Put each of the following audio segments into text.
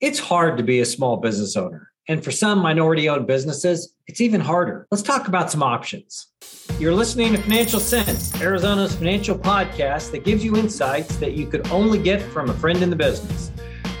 It's hard to be a small business owner. And for some minority owned businesses, it's even harder. Let's talk about some options. You're listening to Financial Sense, Arizona's financial podcast that gives you insights that you could only get from a friend in the business.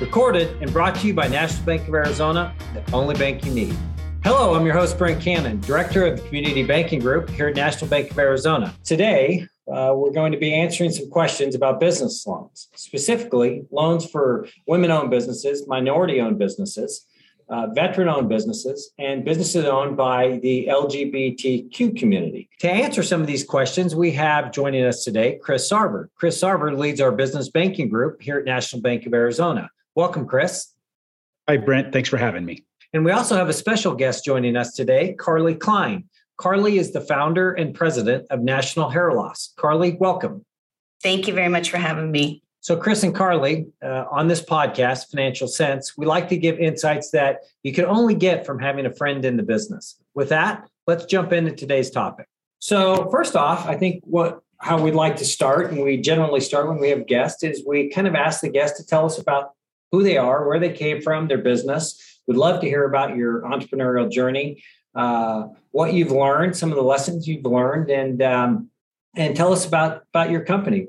Recorded and brought to you by National Bank of Arizona, the only bank you need. Hello, I'm your host, Brent Cannon, Director of the Community Banking Group here at National Bank of Arizona. Today, uh, we're going to be answering some questions about business loans, specifically loans for women owned businesses, minority owned businesses, uh, veteran owned businesses, and businesses owned by the LGBTQ community. To answer some of these questions, we have joining us today Chris Sarver. Chris Sarver leads our business banking group here at National Bank of Arizona. Welcome, Chris. Hi, Brent. Thanks for having me. And we also have a special guest joining us today, Carly Klein. Carly is the founder and president of National Hair Loss. Carly, welcome. Thank you very much for having me. So, Chris and Carly, uh, on this podcast, Financial Sense, we like to give insights that you can only get from having a friend in the business. With that, let's jump into today's topic. So, first off, I think what how we'd like to start, and we generally start when we have guests, is we kind of ask the guest to tell us about who they are, where they came from, their business. We'd love to hear about your entrepreneurial journey uh, what you've learned, some of the lessons you've learned, and um, and tell us about about your company.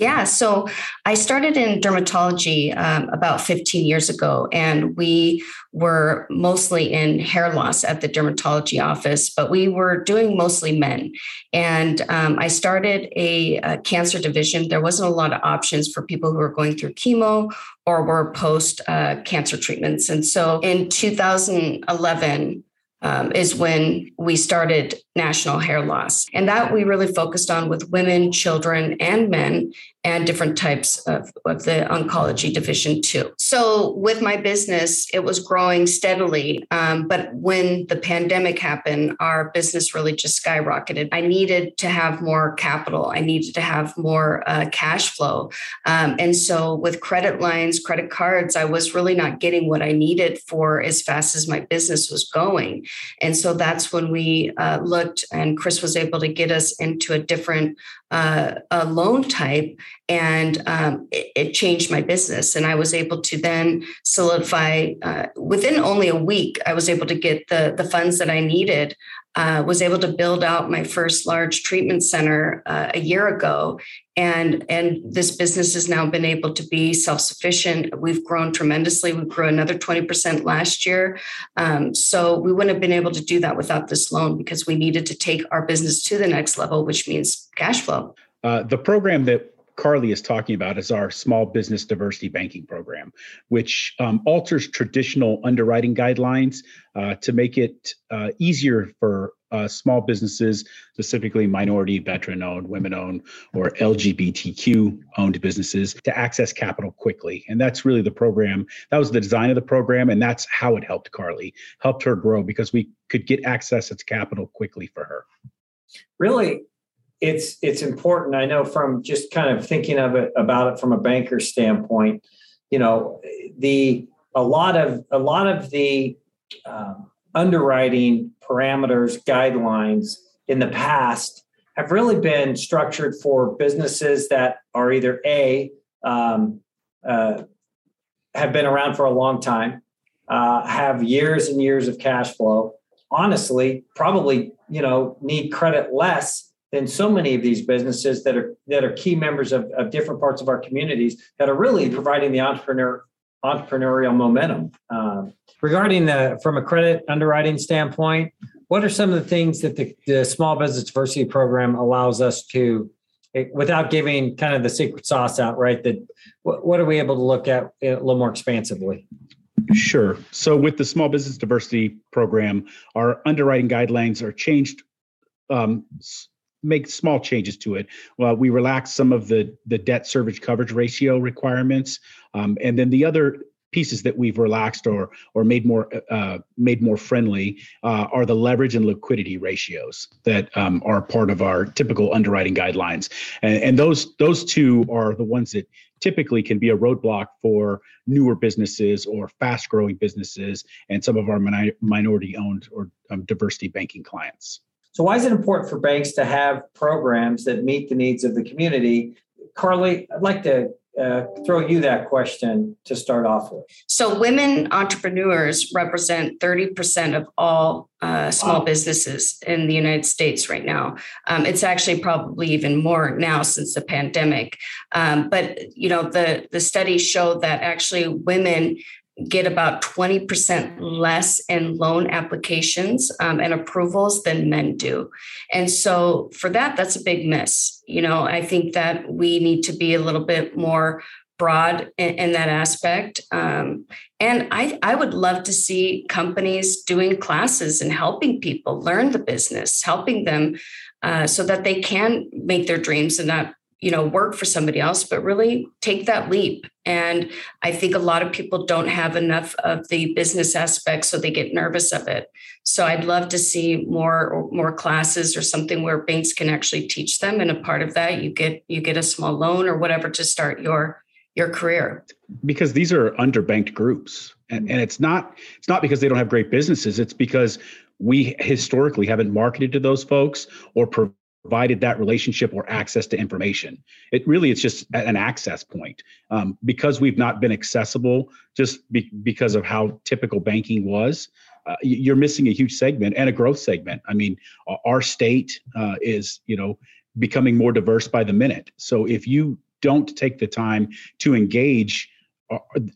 Yeah, so I started in dermatology um, about 15 years ago, and we were mostly in hair loss at the dermatology office, but we were doing mostly men. And um, I started a, a, cancer division. There wasn't a lot of options for people who were going through chemo or were post uh, cancer treatments. And so in 2011, um, is when we started National Hair Loss. And that we really focused on with women, children, and men and different types of, of the oncology division too. So with my business, it was growing steadily. Um, but when the pandemic happened, our business really just skyrocketed. I needed to have more capital. I needed to have more uh, cash flow. Um, and so with credit lines, credit cards, I was really not getting what I needed for as fast as my business was going. And so that's when we uh, looked and Chris was able to get us into a different uh, a loan type and um, it, it, changed my business. And i was able to then solidify uh, within only a week i was able to get the, the funds that i needed uh, was able to build out my first large treatment center uh, a year ago. And and this business has now been able to be self-sufficient. We've grown tremendously. We grew another 20% last year. Um, so we wouldn't have been able to do that without this loan because we needed to take our business to the next level which means cash flow. Uh, the program that Carly is talking about is our small business diversity banking program, which um, alters traditional underwriting guidelines uh, to make it uh, easier for uh, small businesses, specifically minority, veteran owned, women owned, or LGBTQ owned businesses, to access capital quickly. And that's really the program. That was the design of the program. And that's how it helped Carly, helped her grow because we could get access to capital quickly for her. Really, it's it's important. I know from just kind of thinking of it about it from a banker standpoint. You know, the a lot of a lot of the um, underwriting parameters guidelines in the past have really been structured for businesses that are either a um, uh, have been around for a long time, uh, have years and years of cash flow. Honestly, probably you know need credit less than so many of these businesses that are that are key members of, of different parts of our communities that are really providing the entrepreneur entrepreneurial momentum. Um, regarding the from a credit underwriting standpoint, what are some of the things that the, the small business diversity program allows us to eh, without giving kind of the secret sauce out right that what, what are we able to look at a little more expansively Sure. So, with the Small Business Diversity Program, our underwriting guidelines are changed um, make small changes to it. Well, we relaxed some of the the debt service coverage ratio requirements, um, and then the other pieces that we've relaxed or or made more uh, made more friendly uh, are the leverage and liquidity ratios that um, are part of our typical underwriting guidelines, and, and those those two are the ones that typically can be a roadblock for newer businesses or fast growing businesses and some of our minority owned or um, diversity banking clients. So, why is it important for banks to have programs that meet the needs of the community? Carly, I'd like to uh, throw you that question to start off with. So, women entrepreneurs represent 30% of all uh, small wow. businesses in the United States right now. Um, it's actually probably even more now since the pandemic. Um, but you know, the the studies show that actually women get about 20% less in loan applications um, and approvals than men do. And so for that, that's a big miss. You know, I think that we need to be a little bit more broad in, in that aspect. Um, and I, I would love to see companies doing classes and helping people learn the business, helping them uh, so that they can make their dreams and not you know work for somebody else but really take that leap. And i think a lot of people don't have enough of the business aspect so they get nervous of it. So i'd love to see more more classes or something where banks can actually teach them. And a part of that you get you get a small loan or whatever to start your your career. Because these are underbanked groups. And, mm-hmm. and it's not it's not because they don't have great businesses. It's because we historically haven't marketed to those folks or provided that relationship or access to information. It really it's just an access point um, because we've not been accessible just be, because of how typical banking was. Uh, you're missing a huge segment and a growth segment. I mean, our state uh, is you know becoming more diverse by the minute. So if you don't take the time to engage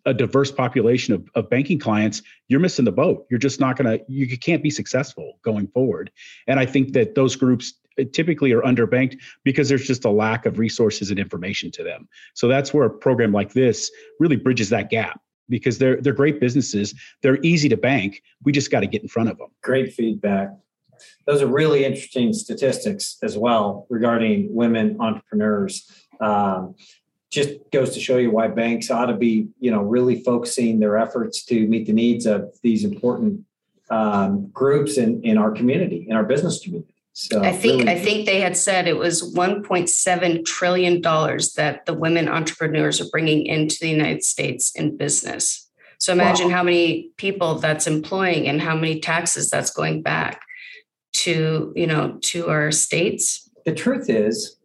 a diverse population of, of banking clients, you're missing the boat. You're just not going to, you can't be successful going forward. And I think that those groups typically are underbanked because there's just a lack of resources and information to them. So that's where a program like this really bridges that gap because they're they're great businesses. They're easy to bank. We just got to get in front of them. Great feedback. Those are really interesting statistics as well regarding women entrepreneurs. Um, just goes to show you why banks ought to be, you know, really focusing their efforts to meet the needs of these important um, groups in, in our community, in our business community. So I think really, I think they had said it was 1.7 trillion dollars that the women entrepreneurs are bringing into the United States in business. So imagine wow. how many people that's employing and how many taxes that's going back to you know to our states. The truth is,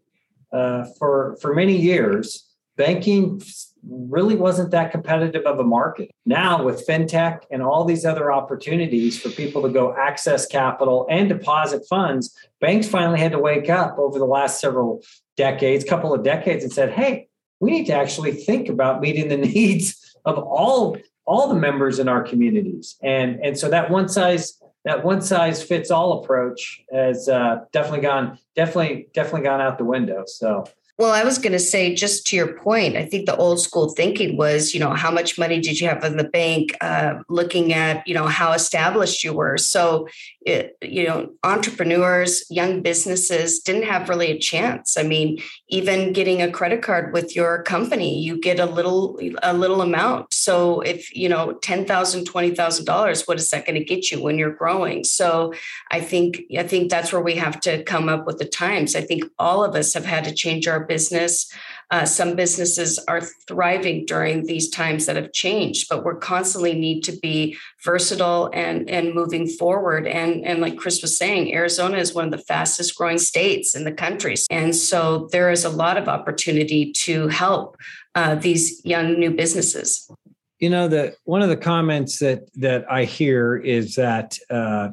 uh, for for many years, banking really wasn't that competitive of a market. Now, with fintech and all these other opportunities for people to go access capital and deposit funds, banks finally had to wake up over the last several decades, couple of decades, and said, hey, we need to actually think about meeting the needs of all all the members in our communities and and so that one size that one size fits all approach has uh, definitely gone definitely definitely gone out the window so well, I was going to say, just to your point, I think the old school thinking was, you know, how much money did you have in the bank? Uh, looking at, you know, how established you were. So, it, you know, entrepreneurs, young businesses didn't have really a chance. I mean, even getting a credit card with your company, you get a little, a little amount. So, if you know, ten thousand, twenty thousand dollars, what is that going to get you when you're growing? So, I think, I think that's where we have to come up with the times. I think all of us have had to change our business. Uh, some businesses are thriving during these times that have changed, but we're constantly need to be versatile and and moving forward. And and like Chris was saying, Arizona is one of the fastest growing states in the country, and so there is a lot of opportunity to help uh, these young new businesses. You know, the one of the comments that that I hear is that uh,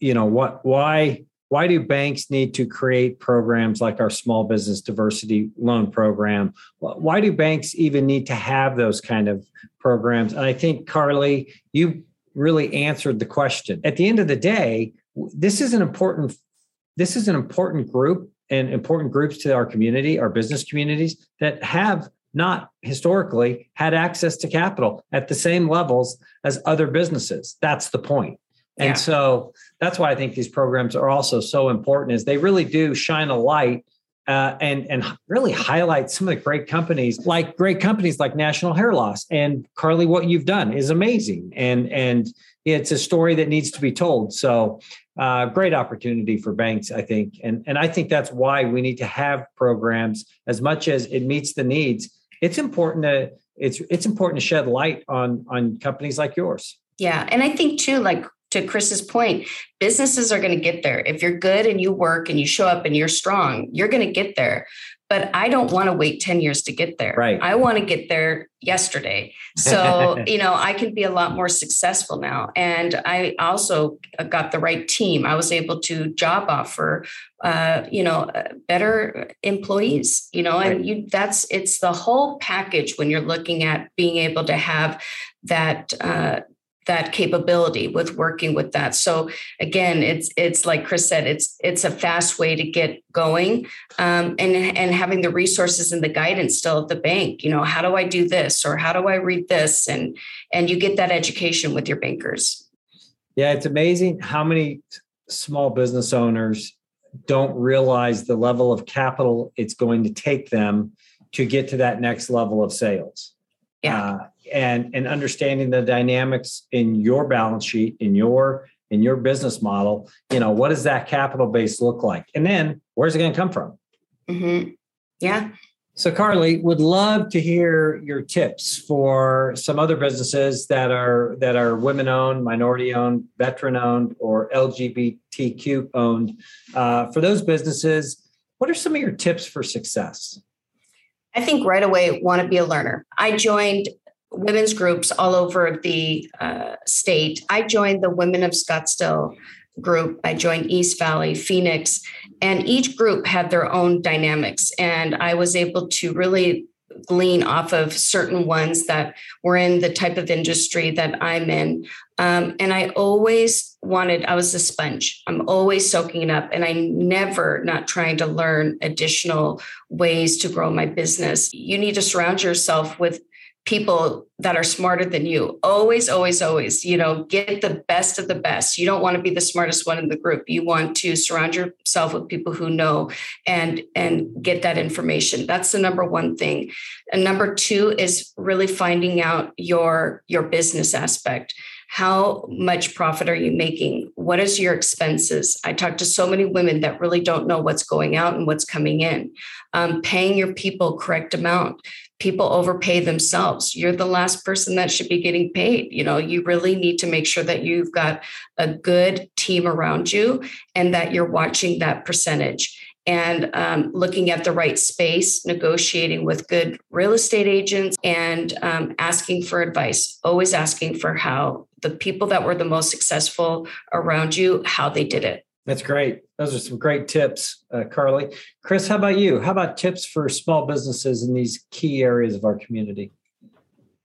you know what why why do banks need to create programs like our small business diversity loan program? Why do banks even need to have those kind of programs? And i think carly you really answered the question. At the end of the day this is an important this is an important group and important groups to our community our business communities that have not historically had access to capital at the same levels as other businesses. That's the point and yeah. so that's why I think these programs are also so important is they really do shine a light uh, and and really highlight some of the great companies like great companies like National Hair Loss and Carly. What you've done is amazing, and and it's a story that needs to be told. So, uh, great opportunity for banks, I think, and and I think that's why we need to have programs as much as it meets the needs. It's important to it's it's important to shed light on on companies like yours. Yeah, and I think too, like to Chris's point, businesses are going to get there. If you're good and you work and you show up and you're strong, you're going to get there. but I don't want to wait 10 years to get there. Right. I want to get there yesterday. So, you know, I can be a lot more successful now. And I also got the right team. I was able to job offer, uh, you know, uh, better employees, you know, and you, that's, it's the whole package when you're looking at being able to have that, uh, that capability with working with that. So again, it's it's like Chris said, it's it's a fast way to get going, um, and and having the resources and the guidance still at the bank. You know, how do I do this or how do I read this, and and you get that education with your bankers. Yeah, it's amazing how many small business owners don't realize the level of capital it's going to take them to get to that next level of sales. Yeah. Uh, and and understanding the dynamics in your balance sheet in your in your business model you know what does that capital base look like? And then where's it going to come from? Mm-hmm. yeah. So carly would love to hear your tips for some other businesses that are that are women owned minority owned veteran owned or lgbtq owned. Uh, for those businesses what are some of your tips for success I think right away want to be a learner. I joined women's groups all over the uh, state. I joined the Women of Scottsdale group. I joined East Valley, Phoenix, and each group had their own dynamics. And I was able to really glean off of certain ones that were in the type of industry that I'm in. Um, and I always wanted, I was a sponge. I'm always soaking it up. And I never not trying to learn additional ways to grow my business. You need to surround yourself with people that are smarter than you. Always, always, always, you know, get the best of the best. You don't want to be the smartest one in the group. You want to surround yourself with people who know and and get that information. That's the number one thing. And number two is really finding out your your business aspect. How much profit are you making? What is your expenses? I talk to so many women that really don't know what's going out and what's coming in. Um, paying your people correct amount people overpay themselves. You're the last person that should be getting paid. You know you really need to make sure that you've got a good team around you and that you're watching that percentage. And um, looking at the right space negotiating with good real estate agents and um, asking for advice always asking for how the people that were the most successful around you how they did it that's great. Those are some great tips, uh, Carly. Chris, how about you? How about tips for small businesses in these key areas of our community?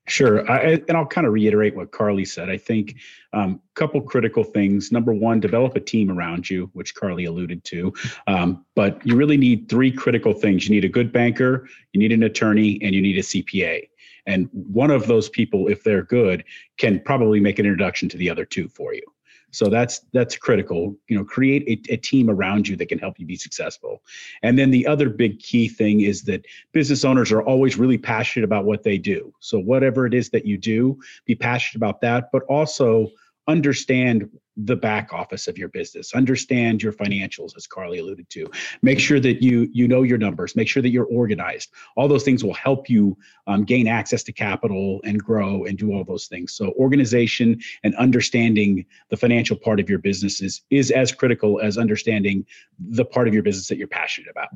Sure, I, and I'll kind of reiterate what Carly said. I think a um, couple critical things. Number one, develop a team around you, which Carly alluded to. Um, but you really need three critical things. You need a good banker, you need an attorney, and you need a CPA. And one of those people, if they're good, can probably make an introduction to the other two for you. So that's that's critical. You know, create a, a, team around you that can help you be successful. And then the other big key thing is that business owners are always really passionate about what they do. So whatever it is that you do, be passionate about that, but also understand the back office of your business understand your financials as carly alluded to. Make sure that you you know your numbers make sure that you're organized. All those things will help you um, gain access to capital and grow and do all those things. So organization and understanding the financial part of your business is, is as critical as understanding the part of your business that you're passionate about.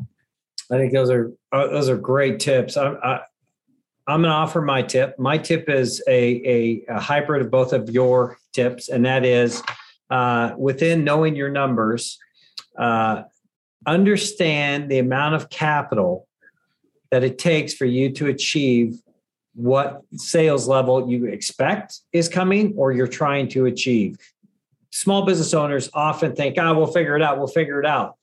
I think those are uh, those are great tips. I, I, I'm going to offer my tip. My tip is a, a, a, hybrid of both of your tips, and that is uh, within knowing your numbers, uh, understand the amount of capital that it takes for you to achieve what sales level you expect is coming or you're trying to achieve. Small business owners often think, oh, we'll figure it out, we'll figure it out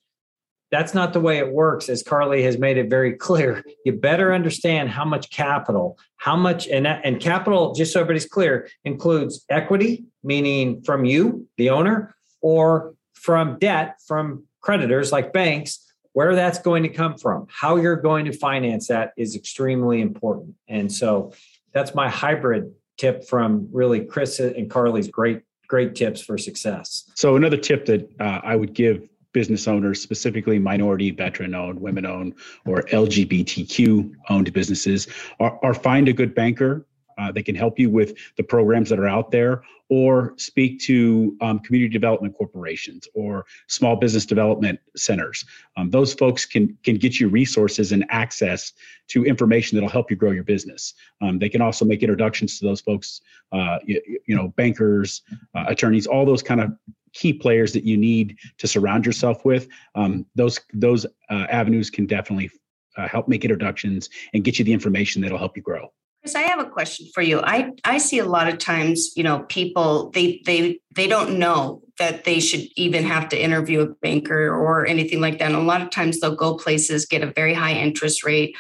that's not the way it works as carly has made it very clear. You better understand how much capital how much and and capital just so everybody's clear includes equity meaning from you the owner or from debt from creditors like banks where that's going to come from. How you're going to finance that is extremely important. And so that's my hybrid tip from really chris and carly's great great tips for success. So another tip that uh, i would give business owners, specifically minority, veteran owned, women owned, or LGBTQ owned businesses, are, are find a good banker. Uh, they can help you with the programs that are out there, or speak to um, community development corporations or small business development centers. Um, those folks can can get you resources and access to information that'll help you grow your business. Um, they can also make introductions to those folks, uh, you, you, know, bankers, uh, attorneys, all those kind of key players that you need to surround yourself with. Um, those those uh, avenues can definitely uh, help make introductions and get you the information that'll help you grow. Chris, I have a question for you. I, I see a lot of times, you know, people they they they don't know that they should even have to interview a banker or anything like that. And a lot of times they'll go places, get a very high interest rate,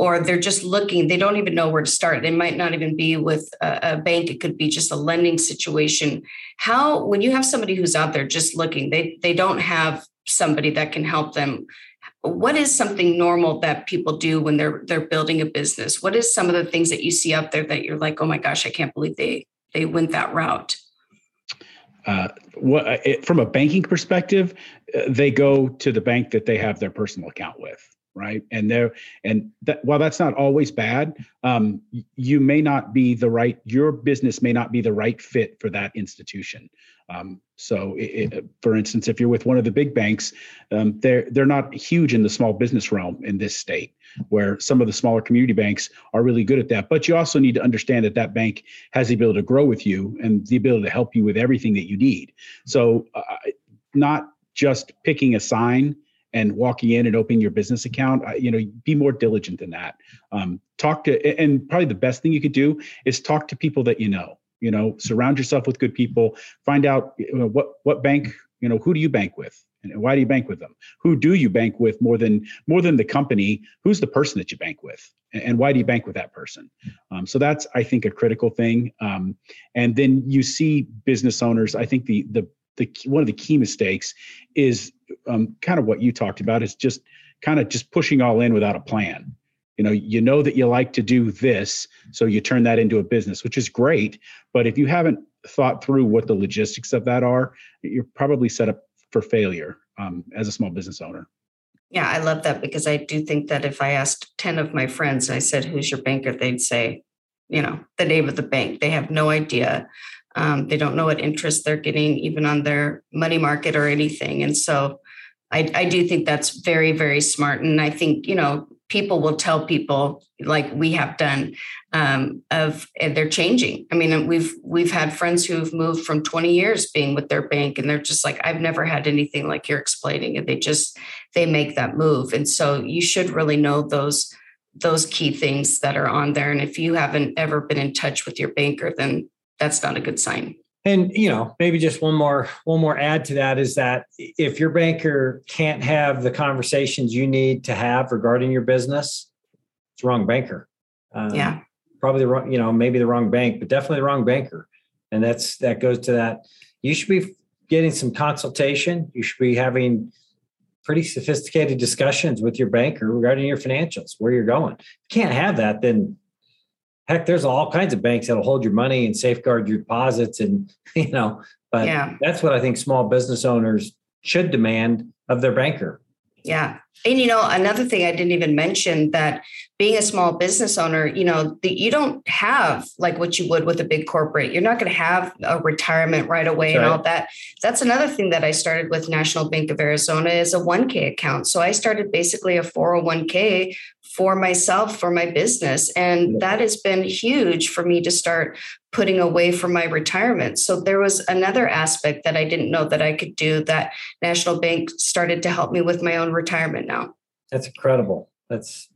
or they're just looking, they don't even know where to start. They might not even be with a, a bank, it could be just a lending situation. How when you have somebody who's out there just looking, they they don't have somebody that can help them. What is something normal that people do when they're they're building a business? What is some of the things that you see out there that you're like oh my gosh i can't believe they they went that route uh, what it, from a banking perspective uh, they go to the bank that they have their personal account with right and there and that while that's not always bad um, you may not be the right your business may not be the right fit for that institution um, so, it, it, for instance, if you're with one of the big banks, um, they're they're not huge in the small business realm in this state, where some of the smaller community banks are really good at that. But you also need to understand that that bank has the ability to grow with you and the ability to help you with everything that you need. So, uh, not just picking a sign and walking in and opening your business account uh, you know be more diligent than that. Um, talk to and probably the best thing you could do is talk to people that you know you know surround yourself with good people find out you know, what what bank you know who do you bank with and why do you bank with them? Who do you bank with more than more than the company? Who's the person that you bank with? And why do you bank with that person? Um, so that's i think a critical thing. Um, and then you see business owners i think the the the one of the key mistakes is um, kind of what you talked about is just kind of just pushing all in without a plan. You know you know that you like to do this so you turn that into a business which is great. But if you haven't thought through what the logistics of that are you're probably set up for failure um, as a small business owner. Yeah i love that because i do think that if i asked 10 of my friends i said who's your banker? they'd say you know the name of the bank. They have no idea um, they don't know what interest they're getting even on their money market or anything. And so I, I do think that's very very smart. And i think you know people will tell people like we have done um, of they're changing. I mean we've we've had friends who've moved from 20 years being with their bank and they're just like i've never had anything like you're explaining and they just they make that move. And so you should really know those those key things that are on there. And if you haven't ever been in touch with your banker then that's not a good sign. And you know maybe just one more one more add to that is that if your banker can't have the conversations you need to have regarding your business it's wrong banker. Um, yeah. probably the wrong you know maybe the wrong bank but definitely the wrong banker. And that's that goes to that. You should be getting some consultation. You should be having pretty sophisticated discussions with your banker regarding your financials where you're going. If you can't have that then heck, there's all kinds of banks that'll hold your money and safeguard your deposits, and you know. But yeah. that's what I think small business owners should demand of their banker. Yeah. And you know, another thing I didn't even mention that being a small business owner, you know, the, you don't have like what you would with a big corporate. You're not going to have a retirement right away That's and all that. That's another thing that I started with National Bank of Arizona is a 1K account. So I started basically a 401k for myself, for my business. And that has been huge for me to start putting away for my retirement. So there was another aspect that I didn't know that I could do that National Bank started to help me with my own retirement now. That's incredible. That's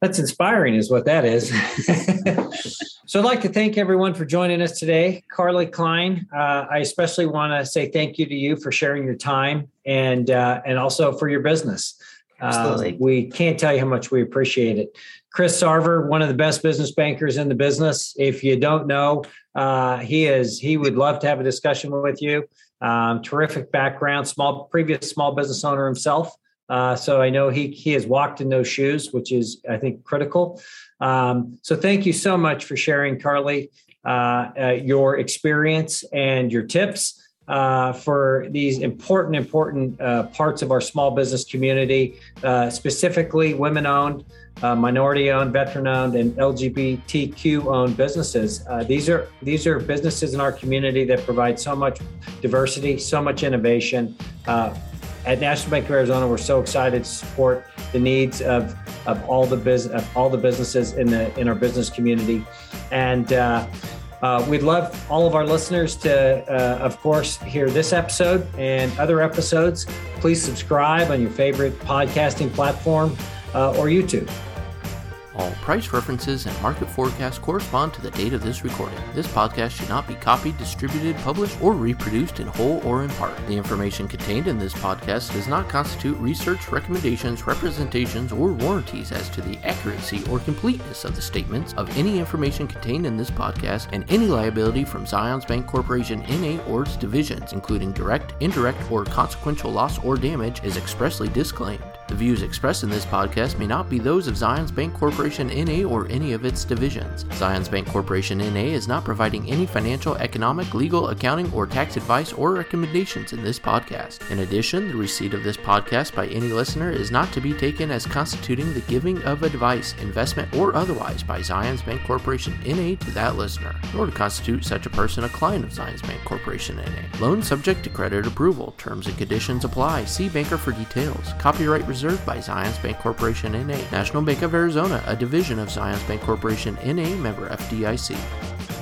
that's inspiring is what that is. so I'd like to thank everyone for joining us today. Carly Klein, uh, I especially want to say thank you to you for sharing your time and uh, and also for your business. Absolutely. Uh, we can't tell you how much we appreciate it. Chris Sarver, one of the best business bankers in the business. If you don't know, uh, he is. He would love to have a discussion with you. Um, terrific background, small previous small business owner himself. Uh, so I know he he has walked in those shoes, which is I think critical. Um, so thank you so much for sharing, Carly, uh, uh your experience and your tips. uh, for these important, important uh, parts of our small business community, uh, specifically women owned, minority owned, veteran owned, and LGBTQ owned businesses. These are these are businesses in our community that provide so much diversity, so much innovation. At National Bank of Arizona, we're so excited to support the needs of, of all the business of all the businesses in the in our business community, and. Uh, uh, we'd love all of our listeners to, uh, of course, hear this episode and other episodes. Please subscribe on your favorite podcasting platform uh, or YouTube. All price references and market forecasts correspond to the date of this recording. This podcast should not be copied, distributed, published, or reproduced in whole or in part. The information contained in this podcast does not constitute research, recommendations, representations, or warranties as to the accuracy or completeness of the statements of any information contained in this podcast, and any liability from Zions Bancorporation NA or its divisions, including direct, indirect, or consequential loss or damage, is expressly disclaimed. The views expressed in this podcast may not be those of Zions Bancorporation NA or any of its divisions. Zions Bancorporation NA is not providing any financial, economic, legal, accounting, or tax advice or recommendations in this podcast. In addition, the receipt of this podcast by any listener is not to be taken as constituting the giving of advice, investment, or otherwise by Zions Bancorporation NA to that listener, nor to constitute such a person a client of Zions Bancorporation NA. Loan subject to credit approval. Terms and conditions apply. See banker for details. Copyright reserved by Zions Bancorporation NA, National Bank of Arizona, division of Zions Bancorporation NA, member FDIC.